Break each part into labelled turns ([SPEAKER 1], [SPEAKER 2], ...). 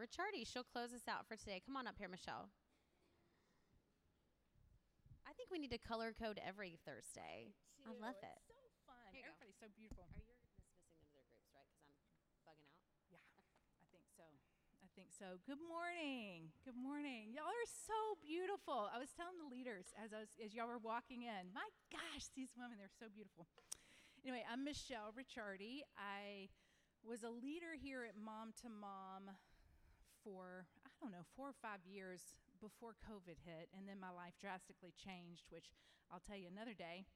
[SPEAKER 1] Ricciardi. She'll close us out for today. Come on up here, Michelle. I think we need to color code every Thursday. I love
[SPEAKER 2] It's
[SPEAKER 1] it.
[SPEAKER 2] so fun.
[SPEAKER 1] Here you go.
[SPEAKER 2] Everybody's so beautiful.
[SPEAKER 1] Are you dismissing them to their groups, right? Because I'm bugging out.
[SPEAKER 2] Yeah, I think so. I think so. Good morning. Good morning. Y'all are so beautiful. I was telling the leaders as I was, as y'all were walking in. My gosh, these women, they're so beautiful. Anyway, I'm Michelle Ricciardi. I was a leader here at Mom to Mom for I don't know, 4 or 5 years before COVID hit and then my life drastically changed, which I'll tell you another day.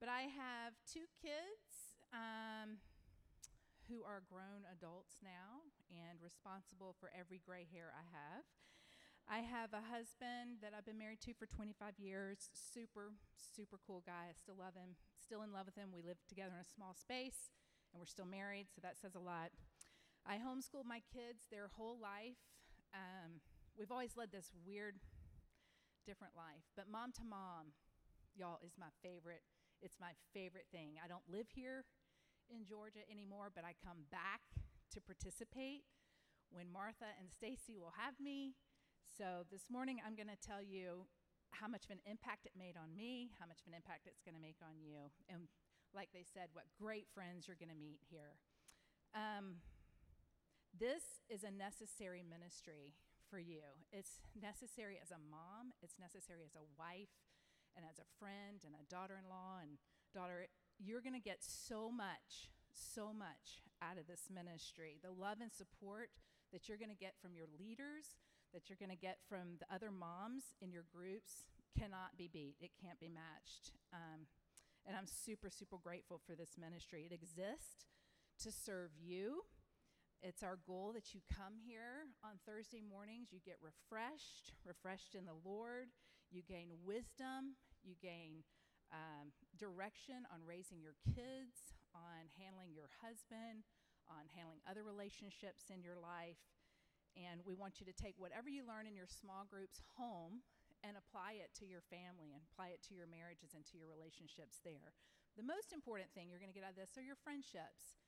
[SPEAKER 2] But I have two kids. Um, who are grown adults now and responsible for every gray hair I have. I have a husband that I've been married to for 25 years. Super, super cool guy. I still love him. Still in love with him. We live together in a small space and we're still married, so that says a lot. I homeschooled my kids their whole life. Um, we've always led this weird, different life. But mom to mom, y'all, is my favorite. It's my favorite thing. I don't live here in Georgia anymore, but I come back to participate when Martha and Stacy will have me. So this morning I'm going to tell you how much of an impact it made on me, how much of an impact it's going to make on you, and like they said, what great friends you're going to meet here. Um, this is a necessary ministry for you. It's necessary as a mom, it's necessary as a wife, and as a friend, and a daughter in law, and daughter. You're going to get so much, so much out of this ministry. The love and support that you're going to get from your leaders, that you're going to get from the other moms in your groups, cannot be beat. It can't be matched. Um, and I'm super, super grateful for this ministry. It exists to serve you. It's our goal that you come here on Thursday mornings, you get refreshed, refreshed in the Lord, you gain wisdom, you gain um, direction on raising your kids, on handling your husband, on handling other relationships in your life. And we want you to take whatever you learn in your small groups home and apply it to your family and apply it to your marriages and to your relationships there. The most important thing you're going to get out of this are your friendships.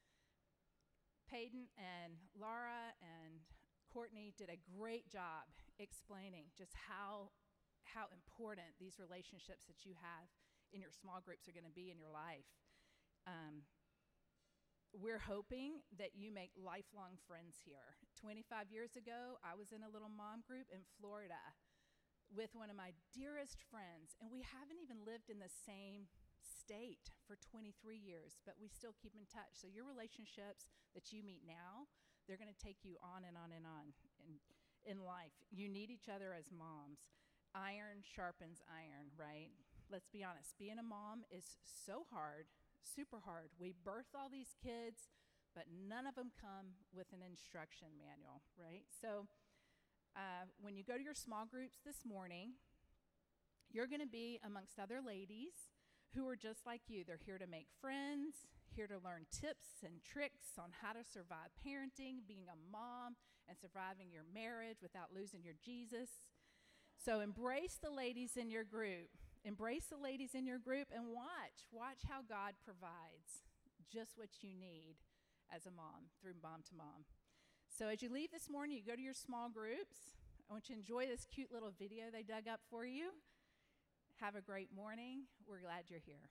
[SPEAKER 2] Peyton and Laura and Courtney did a great job explaining just how how important these relationships that you have in your small groups are going to be in your life. Um, we're hoping that you make lifelong friends here. 25 years ago, I was in a little mom group in Florida with one of my dearest friends, and we haven't even lived in the same state for 23 years, but we still keep in touch. So your relationships that you meet now, they're going to take you on and on and on in, in life. You need each other as moms. Iron sharpens iron, right? Let's be honest. Being a mom is so hard, super hard. We birth all these kids, but none of them come with an instruction manual, right? So uh, when you go to your small groups this morning, you're going to be amongst other ladies who are just like you. They're here to make friends, here to learn tips and tricks on how to survive parenting, being a mom, and surviving your marriage without losing your Jesus. So embrace the ladies in your group. Embrace the ladies in your group and watch. Watch how God provides just what you need as a mom through mom to mom. So as you leave this morning, you go to your small groups. I want you to enjoy this cute little video they dug up for you. Have a great morning. We're glad you're here.